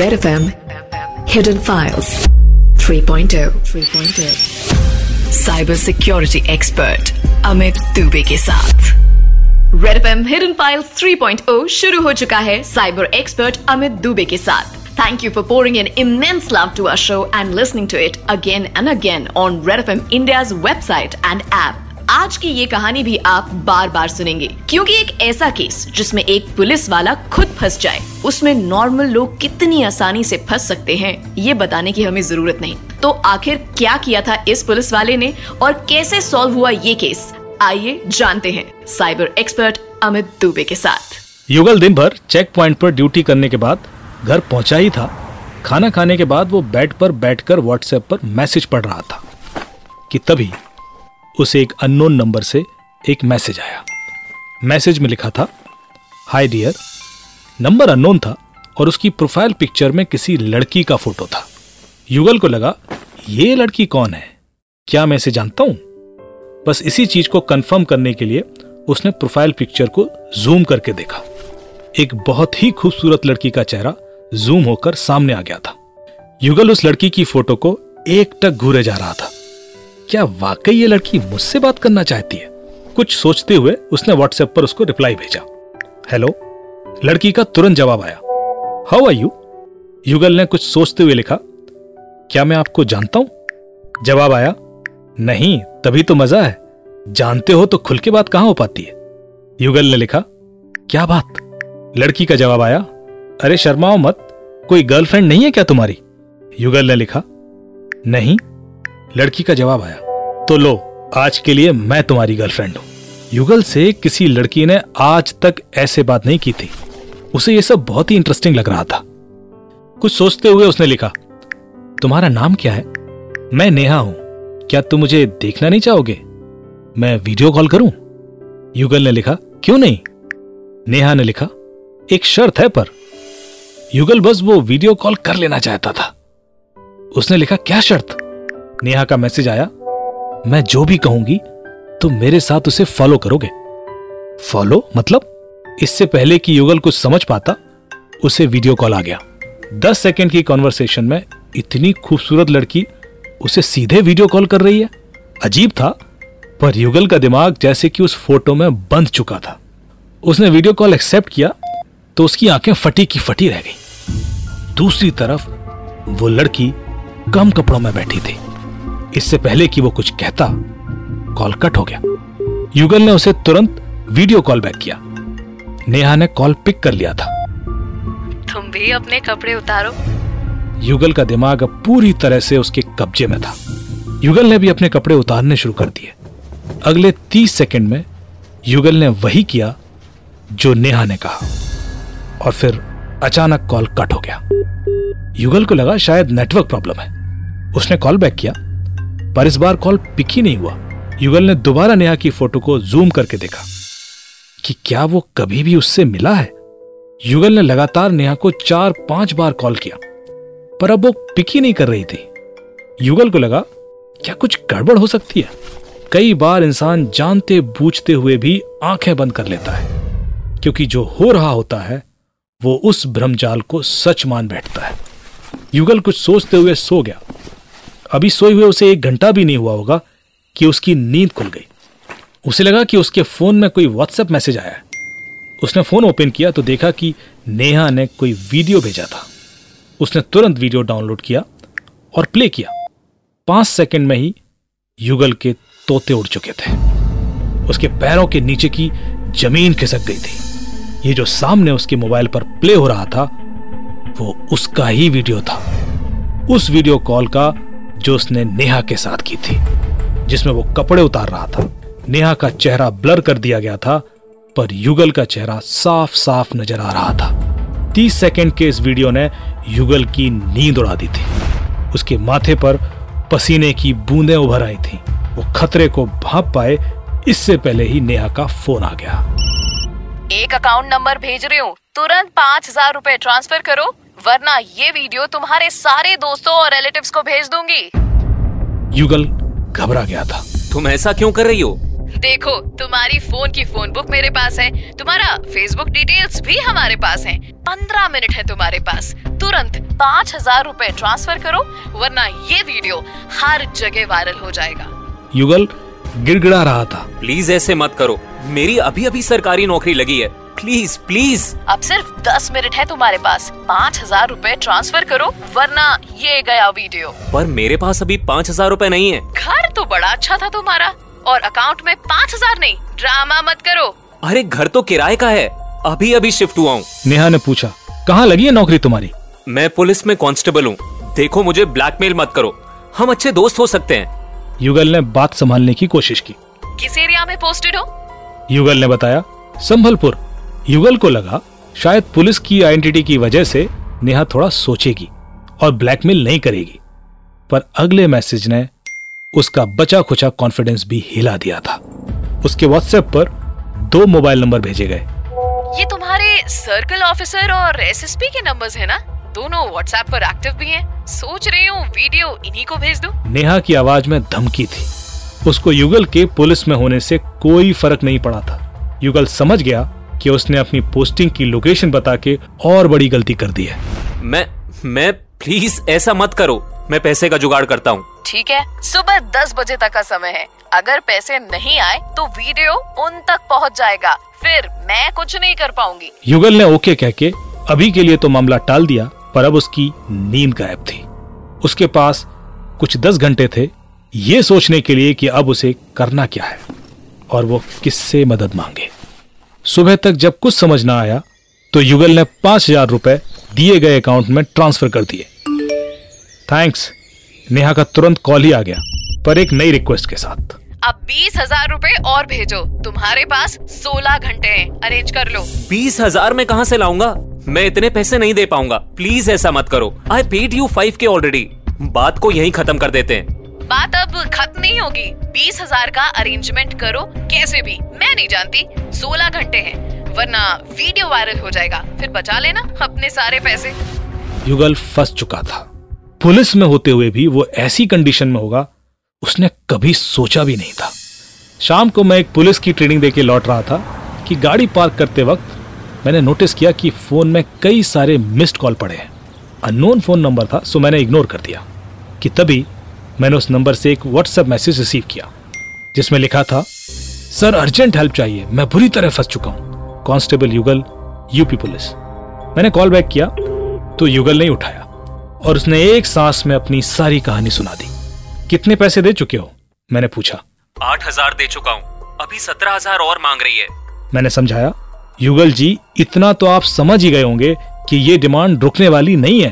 Red FM Hidden Files 3.0 3.0 cyber security expert Amit Dubey के साथ Red F M Hidden Files 3.0 शुरू हो चुका है साइबर एक्सपर्ट अमित दुबे के साथ Thank you for pouring in immense love to our show and listening to it again and again on Red FM India's website and app. आज की ये कहानी भी आप बार बार सुनेंगे, क्योंकि एक ऐसा केस जिसमें एक पुलिस वाला खुद फंस जाए, उसमें नॉर्मल लोग कितनी आसानी से फंस सकते हैं, ये बताने की हमें ज़रूरत नहीं। तो आखिर क्या किया था इस पुलिस वाले ने, और कैसे सॉल्व हुआ ये केस? आइए जानते हैं, साइबर एक्सपर्ट अमित दुबे के साथ। युगल दिन भर चेक प्वाइंट पर ड्यूटी करने के बाद घर पहुँचा ही था। खाना खाने के बाद वो बेड पर बैठकर व्हाट्सएप पर मैसेज पढ़ रहा था, कि तभी उसे एक अननोन नंबर से एक मैसेज आया। मैसेज में लिखा था हाय डियर नंबर अननोन था और उसकी प्रोफ़ाइल पिक्चर में किसी लड़की का फ़ोटो था। युगल को लगा, ये लड़की कौन है? क्या मैं इसे जानता हूँ? बस इसी चीज़ को कंफर्म करने के लिए उसने प्रोफ़ाइल पिक्चर को जूम करके देखा। एक बहुत ही खूबसूरत लड़की का चेहरा जूम होकर सामने आ गया था। युगल उस लड़की की फ़ोटो को एक टक घूरे जा रहा था। क्या वाकई ये लड़की मुझसे बात करना चाहती है? कुछ सोचते हुए उसने व्हाट्सएप पर उसको रिप्लाई भेजा। हेलो लड़की का तुरंत जवाब आया। हाउ आर यू युगल ने कुछ सोचते हुए लिखा। क्या मैं आपको जानता हूँ? जवाब आया। नहीं, तभी तो मज़ा है। जानते हो तो खुल के बात कहाँ हो पाती है? युगल ने लिखा। क्या बात? लड़की का जवाब आया। अरे शर्माओ मत। कोई गर्लफ्रेंड नहीं है क्या तुम्हारी? युगल ने लिखा। नहीं लड़की का जवाब आया। तो लो, आज के लिए मैं तुम्हारी गर्लफ्रेंड हूँ। युगल से किसी लड़की ने आज तक ऐसे बात नहीं की थी। उसे यह सब बहुत ही इंटरेस्टिंग लग रहा था। कुछ सोचते हुए उसने लिखा, तुम्हारा नाम क्या है? मैं नेहा हूँ। क्या तुम मुझे देखना नहीं चाहोगे? मैं वीडियो कॉल करूँ? युगल ने लिखा, क्यों नहीं? नेहा ने लिखा, एक शर्त है पर। युगल बस वो वीडियो कॉल कर लेना चाहता था। उसने लिखा, क्या शर्त? नेहा का मैसेज आया, मैं जो भी कहूँगी, तुम मेरे साथ उसे फॉलो करोगे. फॉलो मतलब? इससे पहले कि युगल कुछ समझ पाता, उसे वीडियो कॉल आ गया। दस सेकेंड की कॉन्वर्सेशन में इतनी खूबसूरत लड़की उसे सीधे वीडियो कॉल कर रही है। अजीब था, पर युगल का दिमाग जैसे कि उस फ़ोटो में बंद चुका था। उसने वीडियो कॉल एक्सेप्ट किया तो उसकी आँखें फटी की फटी रह गई। दूसरी तरफ़ वो लड़की कम कपड़ों में बैठी थी। इससे पहले कि वो कुछ कहता कॉल कट हो गया। युगल ने उसे तुरंत वीडियो कॉल बैक किया। नेहा ने कॉल पिक कर लिया था। तुम भी अपने कपड़े उतारो। युगल का दिमाग अब पूरी तरह से उसके कब्जे में था। युगल ने भी अपने कपड़े उतारने शुरू कर दिए। अगले तीस सेकंड में युगल ने वही किया जो नेहा ने कहा। और फिर अचानक कॉल कट हो गया। युगल को लगा शायद नेटवर्क प्रॉब्लम है। उसने कॉल बैक किया। पर इस बार कॉल पिक ही नहीं हुआ। युगल ने दोबारा नेहा की फ़ोटो को जूम करके देखा कि क्या वो कभी भी उससे मिला है। युगल ने लगातार नेहा को चार पाँच बार कॉल किया, पर अब वो पिक ही नहीं कर रही थी। युगल को लगा, क्या कुछ गड़बड़ हो सकती है? कई बार इंसान जानते बूझते हुए भी आँखें बंद कर लेता है, क्योंकि जो हो रहा होता है, वो उस भ्रमजाल को सच मान बैठता है। युगल कुछ सोचते हुए सो गया। अभी सोए हुए उसे एक घंटा भी नहीं हुआ होगा कि उसकी नींद खुल गई। उसे लगा कि उसके फ़ोन में कोई व्हाट्सएप मैसेज आया है। उसने फ़ोन ओपन किया तो देखा कि नेहा ने कोई वीडियो भेजा था। उसने तुरंत वीडियो डाउनलोड किया और प्ले किया। पाँच सेकंड में ही युगल के तोते उड़ चुके थे। उसके पैरों के नीचे की ज़मीन खिसक गई थी। ये जो सामने उसके मोबाइल पर प्ले हो रहा था, वो उसका ही वीडियो था। उस वीडियो कॉल का जो उसने नेहा के साथ की थी, जिसमें वो कपड़े उतार रहा था। नेहा का चेहरा ब्लर कर दिया गया था, पर युगल का चेहरा साफ़ साफ़ नज़र आ रहा था। तीस सेकंड के इस वीडियो ने युगल की नींद उड़ा दी थी। उसके माथे पर पसीने की बूंदें उभर आई थी। वो खतरे को भाप पाए, इससे पहले ही नेहा का फ़ोन आ गया। एक अकाउंट नंबर भेज रही हूँ। तुरंत पाँच हज़ार रूपए ट्रांसफ़र करो। वरना ये वीडियो तुम्हारे सारे दोस्तों और रिलेटिव्स को भेज दूँगी। युगल घबरा गया था। तुम ऐसा क्यों कर रही हो? देखो तुम्हारी फ़ोन की फ़ोन बुक मेरे पास है। तुम्हारा फेसबुक डिटेल्स भी हमारे पास हैं। पंद्रह मिनट है तुम्हारे पास। तुरंत पाँच हज़ार रूपए ट्रांसफ़र करो वरना ये वीडियो हर जगह वायरल हो जाएगा। युगल गिड़गिड़ा रहा था। प्लीज़ ऐसे मत करो। मेरी अभी अभी सरकारी नौकरी लगी है। प्लीज़ प्लीज़ अब सिर्फ़ दस मिनट है तुम्हारे पास। पाँच हज़ार रूपए ट्रांसफ़र करो वरना ये गया वीडियो। पर मेरे पास अभी पाँच हज़ार रूपए नहीं है। घर तो बड़ा अच्छा था तुम्हारा और अकाउंट में पाँच हज़ार नहीं। ड्रामा मत करो। अरे घर तो किराए का है। अभी अभी शिफ्ट हुआ हूँ। नेहा ने पूछा कहाँ लगी है नौकरी तुम्हारी? मैं पुलिस में कांस्टेबल हूँ। देखो मुझे ब्लैकमेल मत करो। हम अच्छे दोस्त हो सकते हैं। युगल ने बात संभालने की कोशिश की। किस एरिया में पोस्टेड हो? युगल ने बताया संभलपुर। युगल को लगा शायद पुलिस की आइडेंटिटी की वजह से नेहा थोड़ा सोचेगी और ब्लैकमेल नहीं करेगी। पर अगले मैसेज ने उसका बचा खुचा कॉन्फिडेंस भी हिला दिया था। उसके व्हाट्सएप पर दो मोबाइल नंबर भेजे गए। ये तुम्हारे सर्कल ऑफिसर और एसएसपी के नंबर्स है ना? दोनों व्हाट्सएप पर एक्टिव भी हैं। सोच रही हूँ वीडियो इन्हीं को भेज दूँ। नेहा की आवाज़ में धमकी थी। उसको युगल के पुलिस में होने से कोई फ़र्क नहीं पड़ा था। युगल समझ गया कि उसने अपनी पोस्टिंग की लोकेशन बता के और बड़ी गलती कर दी है। मैं मैं प्लीज़ ऐसा मत करो। मैं पैसे का जुगाड़ करता हूँ। ठीक है सुबह दस बजे तक का समय है। अगर पैसे नहीं आए तो वीडियो उन तक पहुँच जाएगा। फिर मैं कुछ नहीं कर पाऊँगी। युगल ने ओके कह के अभी के लिए तो मामला टाल दिया पर अब उसकी नींद गायब थी। उसके पास कुछ दस घंटे थे ये सोचने के लिए कि अब उसे करना क्या है और वो किससे मदद मांगे। सुबह तक जब कुछ समझ ना आया तो युगल ने पाँच हज़ार रुपए दिए गए अकाउंट में ट्रांसफ़र कर दिए। थैंक्स नेहा का तुरंत कॉल ही आ गया पर एक नई रिक्वेस्ट के साथ। अब बीस हज़ार रूपए और भेजो। तुम्हारे पास सोलह घंटे हैं। अरेंज कर लो। बीस हज़ार में कहाँ से लाऊँगा? मैं इतने पैसे नहीं दे पाऊँगा। प्लीज़ ऐसा मत करो। I paid you five K already बात को यही खत्म कर देते हैं। बात अब खत्म नहीं होगी। बीस हज़ार का अरेंजमेंट करो, कैसे भी। मैं नहीं जानती, सोलह घंटे हैं, वरना वीडियो वायरल हो जाएगा। फिर बचा लेना अपने सारे पैसे। युगल फंस चुका था। पुलिस में होते हुए भी वो ऐसी कंडीशन में होगा, उसने कभी सोचा भी नहीं था। शाम को मैं एक पुलिस की ट्रेनिंग देके लौट रहा था कि गाड़ी पार्क करते वक्त मैंने नोटिस किया कि फ़ोन में कई सारे मिस्ड कॉल पड़े हैं। अननोन फ़ोन नंबर था सो मैंने इग्नोर कर दिया। कि तभी मैंने उस नंबर से एक व्हाट्सएप मैसेज रिसीव किया जिसमें लिखा था सर अर्जेंट हेल्प चाहिए मैं बुरी तरह फंस चुका हूँ। कांस्टेबल युगल यूपी पुलिस मैंने कॉल बैक किया तो युगल नहीं उठाया और उसने एक सांस में अपनी सारी कहानी सुना दी। कितने पैसे दे चुके हो? मैंने पूछा। आठ हज़ार दे चुका हूँ। अभी सत्रह हज़ार और मांग रही है। मैंने समझाया युगल जी इतना तो आप समझ ही गए होंगे कि ये डिमांड रुकने वाली नहीं है।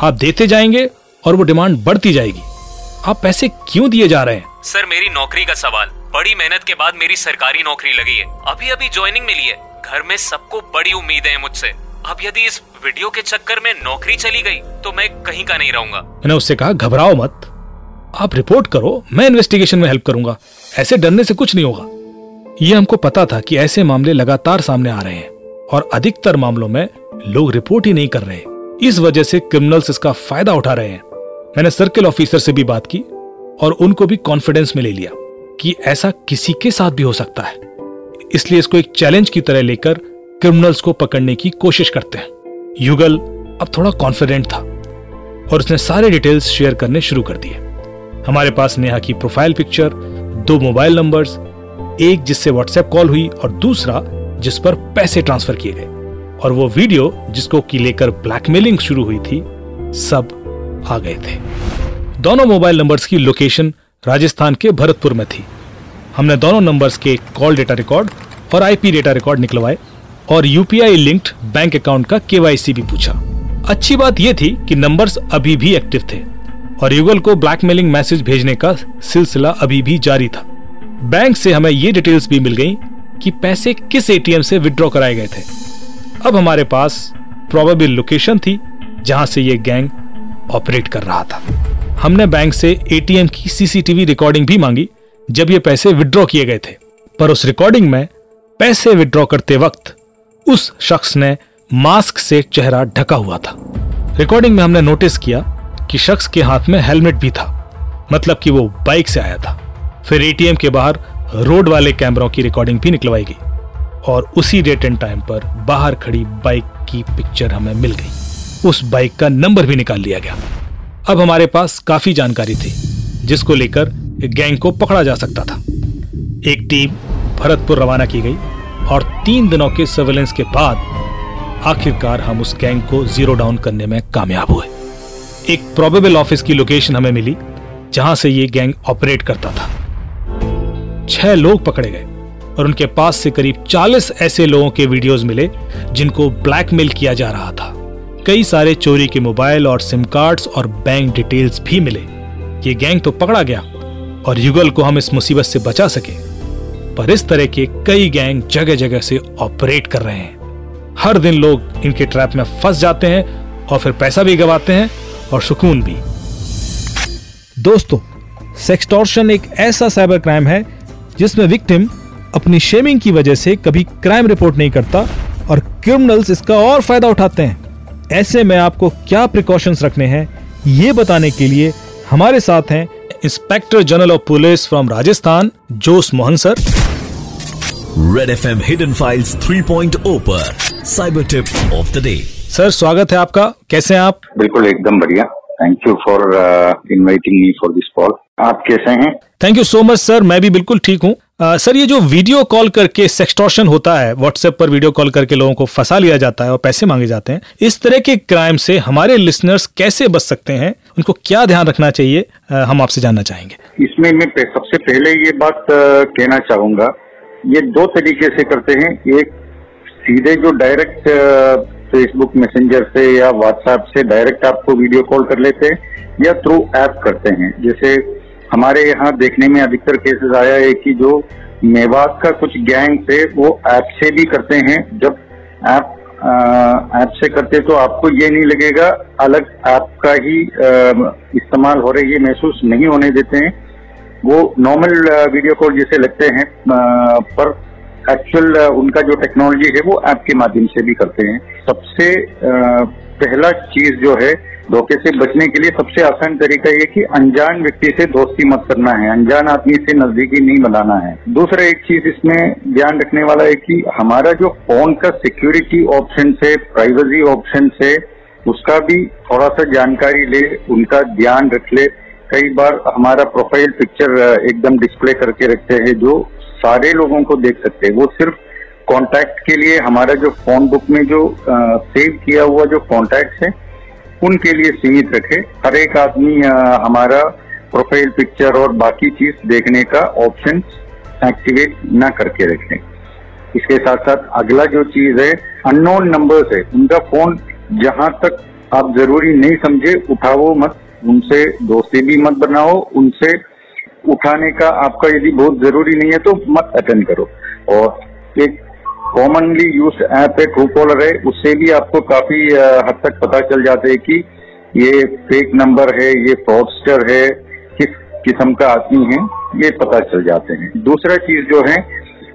आप देते जाएँगे और वो डिमांड बढ़ती जाएगी। आप पैसे क्यों दिए जा रहे हैं? सर मेरी नौकरी का सवाल। बड़ी मेहनत के बाद मेरी सरकारी नौकरी लगी है। अभी अभी ज्वाइनिंग मिली है। घर में सबको बड़ी उम्मीदें हैं मुझसे। अब यदि इस वीडियो के चक्कर में नौकरी चली गई तो मैं कहीं का नहीं रहूँगा। मैंने उससे कहा घबराओ मत। आप रिपोर्ट करो मैं इन्वेस्टिगेशन में हेल्प करूँगा। ऐसे डरने से कुछ नहीं होगा। ये हमको पता था कि ऐसे मामले लगातार सामने आ रहे हैं और अधिकतर मामलों में लोग रिपोर्ट ही नहीं कर रहे। इस वजह से क्रिमिनल्स इसका फ़ायदा उठा रहे हैं। मैंने सर्किल ऑफिसर से भी बात की और उनको भी कॉन्फिडेंस में ले लिया कि ऐसा किसी के साथ भी हो सकता है। इसलिए इसको एक चैलेंज की तरह लेकर क्रिमिनल्स को पकड़ने की कोशिश करते हैं। युगल अब थोड़ा कॉन्फिडेंट था और उसने सारे डिटेल्स शेयर करने शुरू कर दिए। हमारे पास नेहा की प्रोफ़ाइल पिक्चर दो मोबाइल नंबर्स एक जिससे व्हाट्सएप कॉल हुई और दूसरा जिस पर पैसे ट्रांसफ़र किए गए। और वो वीडियो जिसको की लेकर ब्लैकमेलिंग शुरू हुई थी, सब आ गए थे। दोनों मोबाइल नंबर्स की लोकेशन राजस्थान के भरतपुर में थी। हमने दोनों नंबर्स के कॉल डेटा रिकॉर्ड और आईपी डेटा रिकॉर्ड निकलवाए और यूपीआई लिंक्ड बैंक अकाउंट का केवाईसी भी पूछा। अच्छी बात यह थी कि नंबर्स अभी भी एक्टिव थे और युगल को ब्लैकमेलिंग मैसेज भेजने का सिलसिला अभी भी जारी था। बैंक से हमें ये डिटेल्स भी मिल गई कि पैसे किस एटीएम से विड्रॉ कराए गए थे। अब हमारे पास प्रोबेबल लोकेशन थी जहाँ से ये गैंग ऑपरेट कर रहा था। हमने बैंक से एटीएम की सीसीटीवी रिकॉर्डिंग भी मांगी, जब ये पैसे विड्रॉ किए गए थे। पर उस रिकॉर्डिंग में पैसे विड्रॉ करते वक्त उस शख्स ने मास्क से चेहरा ढका हुआ था। रिकॉर्डिंग में हमने नोटिस किया कि शख्स के हाथ में हेलमेट भी था मतलब कि वो बाइक से आया था। फिर एटीएम के बाहर रोड वाले कैमरों की रिकॉर्डिंग भी निकलवाई गई और उसी डेट एंड टाइम पर बाहर खड़ी बाइक की पिक्चर हमें मिल गई। उस बाइक का नंबर भी निकाल लिया गया। अब हमारे पास काफ़ी जानकारी थी, जिसको लेकर गैंग को पकड़ा जा सकता था। एक टीम भरतपुर रवाना की गई और तीन दिनों के सर्वेलेंस के बाद आखिरकार हम उस गैंग को ज़ीरो डाउन करने में कामयाब हुए। एक प्रोबेबल ऑफ़िस की लोकेशन हमें मिली, जहाँ से ये गैंग ऑपरेट करता था। छह लोग पकड़े गए और उनके पास से करीब 40 ऐसे लोगों के वीडियोस मिले, जिनको ब्लैकमेल किया जा रहा था। कई सारे चोरी के मोबाइल और सिम कार्ड्स और बैंक डिटेल्स भी मिले। ये गैंग तो पकड़ा गया और युगल को हम इस मुसीबत से बचा सके। पर इस तरह के कई गैंग जगह जगह से ऑपरेट कर रहे हैं। हर दिन लोग इनके ट्रैप में फंस जाते हैं और फिर पैसा भी गवाते हैं और सुकून भी। दोस्तों सेक्सटॉर्शन एक ऐसा साइबर क्राइम है जिसमें विक्टिम अपनी शेमिंग की वजह से कभी क्राइम रिपोर्ट नहीं करता और क्रिमिनल्स इसका और फ़ायदा उठाते हैं। ऐसे में आपको क्या प्रिकॉशंस रखने हैं ये बताने के लिए हमारे साथ हैं inspector general of police from Rajasthan Jose Mohan sir Red F M Hidden Files 3.0 पर cyber tip of the day sir स्वागत है आपका। कैसे हैं आप? बिल्कुल एकदम बढ़िया। Thank you for inviting me for this call आप कैसे हैं? Thank you so much sir मैं भी बिल्कुल ठीक हूँ। सर ये जो वीडियो कॉल करके सेक्सटॉर्शन होता है व्हाट्सएप पर वीडियो कॉल करके लोगों को फंसा लिया जाता है और पैसे मांगे जाते हैं इस तरह के क्राइम से हमारे लिसनर्स कैसे बच सकते हैं? उनको क्या ध्यान रखना चाहिए? uh, हम आपसे जानना चाहेंगे। इसमें मैं सबसे पहले ये बात कहना चाहूँगा ये दो तरीके से करते हैं। एक सीधे जो डायरेक्ट फेसबुक मैसेंजर से या व्हाट्सएप से डायरेक्ट आपको वीडियो कॉल कर लेते हैं या थ्रू ऐप करते हैं। जैसे हमारे यहाँ देखने में अधिकतर केसेस आया है कि जो मेवात का कुछ गैंग थे, वो ऐप से भी करते हैं। जब ऐप ऐप से करते तो आपको ये नहीं लगेगा, अलग ऐप का ही इस्तेमाल हो रही है, महसूस नहीं होने देते हैं। वो नॉर्मल वीडियो कॉल जैसे लगते हैं पर एक्चुअल उनका जो टेक्नोलॉजी है, वो ऐप के माध्यम से भी करते हैं। सबसे पहला चीज़ जो है धोखे से बचने के लिए सबसे आसान तरीका ये कि अनजान व्यक्ति से दोस्ती मत करना है, अनजान आदमी से नजदीकी नहीं बनाना है। दूसरा एक चीज़ इसमें ध्यान रखने वाला है कि हमारा जो फ़ोन का सिक्योरिटी ऑप्शन है प्राइवेसी ऑप्शन है, उसका भी थोड़ा सा जानकारी ले, उनका ध्यान रख ले। कई बार हमारा प्रोफ़ाइल पिक्चर एकदम डिस्प्ले करके रखते हैं जो सारे लोगों को देख सकते हैं। वो सिर्फ़ कॉन्टैक्ट के लिए हमारा जो फ़ोन बुक में जो सेव किया हुआ जो कॉन्टैक्ट है उनके लिए सीमित रखे। हर एक आदमी हमारा प्रोफ़ाइल पिक्चर और बाकी चीज़ देखने का ऑप्शन एक्टिवेट ना करके रखें। इसके साथ साथ अगला जो चीज़ है अननोन नंबर्स है। उनका फ़ोन जहाँ तक आप ज़रूरी नहीं समझे, उठाओ मत। उनसे दोस्ती भी मत बनाओ। उनसे उठाने का आपका यदि बहुत ज़रूरी नहीं है तो मत अटेंड करो। और एक कॉमनली यूज़ ऐप है ट्रू कॉलर है उससे भी आपको काफ़ी हद तक पता चल जाता है कि ये फेक नंबर है ये फ्रॉडस्टर है किस किस्म का आदमी है ये पता चल जाते हैं। दूसरा चीज़ जो है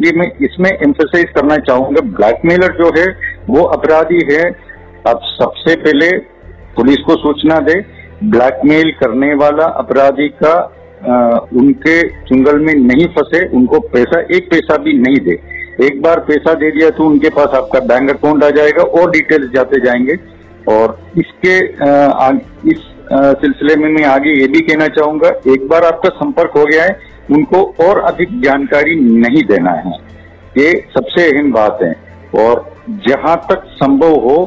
ये मैं इसमें एम्फोसाइज करना चाहूँगा ब्लैकमेलर जो है वो अपराधी है। अब सबसे पहले पुलिस को सूचना दे ब्लैकमेल करने वाला अपराधी का आ, उनके चुंगल में नहीं फंसे उनको पैसा एक पैसा भी नहीं दे। एक बार पैसा दे दिया तो उनके पास आपका बैंक अकाउंट आ जाएगा और डिटेल्स जाते जाएँगे। और इसके आ, इस सिलसिले में मैं आगे ये भी कहना चाहूँगा एक बार आपका संपर्क हो गया है उनको और अधिक जानकारी नहीं देना है। ये सबसे अहम बात है। और जहाँ तक संभव हो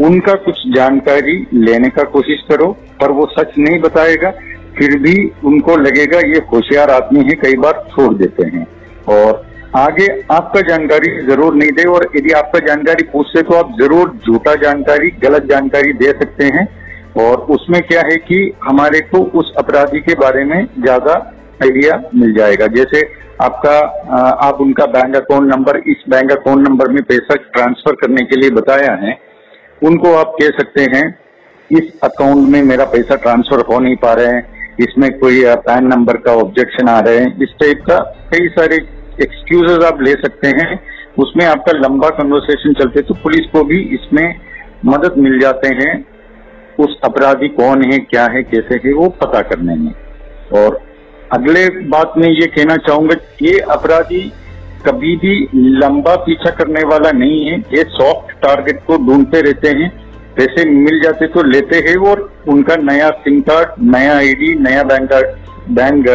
उनका कुछ जानकारी लेने का कोशिश करो पर वो सच नहीं बताएगा फिर भी उनको लगेगा ये होशियार आदमी है कई बार छोड़ देते हैं। और आगे आपका जानकारी ज़रूर नहीं दे और यदि आपका जानकारी पूछते तो आप ज़रूर झूठा जानकारी, गलत जानकारी दे सकते हैं। और उसमें क्या है कि हमारे को उस अपराधी के बारे में ज़्यादा आइडिया मिल जाएगा। जैसे आपका आप उनका बैंक अकाउंट नंबर, इस बैंक अकाउंट नंबर में पैसा ट्रांसफ़र करने के लिए बताया है, उनको आप कह सकते हैं, इस अकाउंट में मेरा पैसा ट्रांसफ़र हो नहीं पा रहे हैं, इसमें कोई पैन नंबर का ऑब्जेक्शन आ रहे हैं, इस टाइप का कई सारे एक्सक्यूजेज आप ले सकते हैं। उसमें आपका लंबा कन्वर्सेशन चलते तो पुलिस को भी इसमें मदद मिल जाते हैं। उस अपराधी कौन है, क्या है, कैसे है, वो पता करने में। और अगले बात में ये कहना चाहूँगा ये अपराधी कभी भी लंबा पीछा करने वाला नहीं है। ये सॉफ्ट टारगेट को ढूंढते रहते हैं। पैसे मिल जाते तो लेते हैं और उनका नया सिम कार्ड नया आईडी नया bank card bank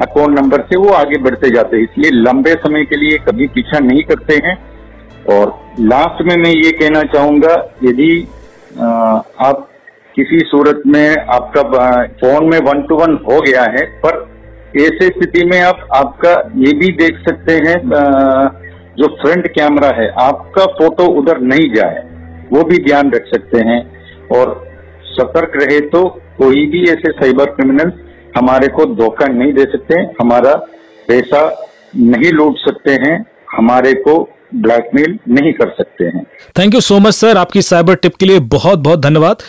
account number से वो आगे बढ़ते जाते हैं। इसलिए लंबे समय के लिए कभी पीछा नहीं करते हैं। और लास्ट में मैं ये कहना चाहूँगा, यदि आप किसी सूरत में आपका फ़ोन में वन टू वन हो गया है, पर ऐसे स्थिति में आप, आपका ये भी देख सकते हैं जो फ्रंट कैमरा है, आपका फ़ोटो उधर नहीं जाए, वो भी ध्यान रख सकते हैं। और सतर्क रहे तो कोई भी ऐसे साइबर क्रिमिनल हमारे को धोखा नहीं दे सकते, हमारा पैसा नहीं लूट सकते हैं, हमारे को ब्लैकमेल नहीं कर सकते हैं। Thank you so much sir आपकी साइबर टिप के लिए बहुत बहुत धन्यवाद।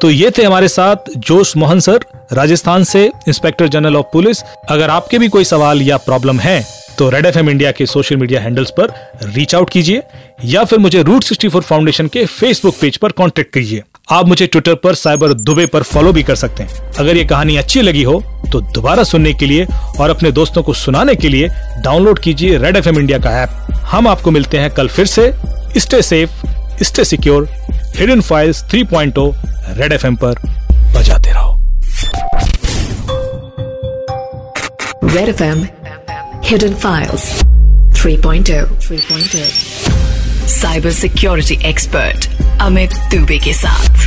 तो ये थे हमारे साथ जोश मोहन सर, राजस्थान से इंस्पेक्टर जनरल ऑफ़ पुलिस। अगर आपके भी कोई सवाल या प्रॉब्लम है तो रेड एफएम इंडिया के सोशल मीडिया हैंडल्स पर रीच आउट कीजिए, या फिर मुझे रूट 64 फाउंडेशन के फेसबुक पेज पर कांटेक्ट कीजिए। आप मुझे ट्विटर पर साइबर दुबे पर फॉलो भी कर सकते हैं। अगर ये कहानी अच्छी लगी हो तो दोबारा सुनने के लिए और अपने दोस्तों को सुनाने के लिए डाउनलोड कीजिए रेड एफ़ इंडिया का ऐप हम आपको मिलते हैं कल फिर से। Stay safe stay secure Hidden Files 3.0 Red FM पर बजाते रहो। Red FM Hidden Files 3.0 3.0 cyber security expert Amit Dubey के साथ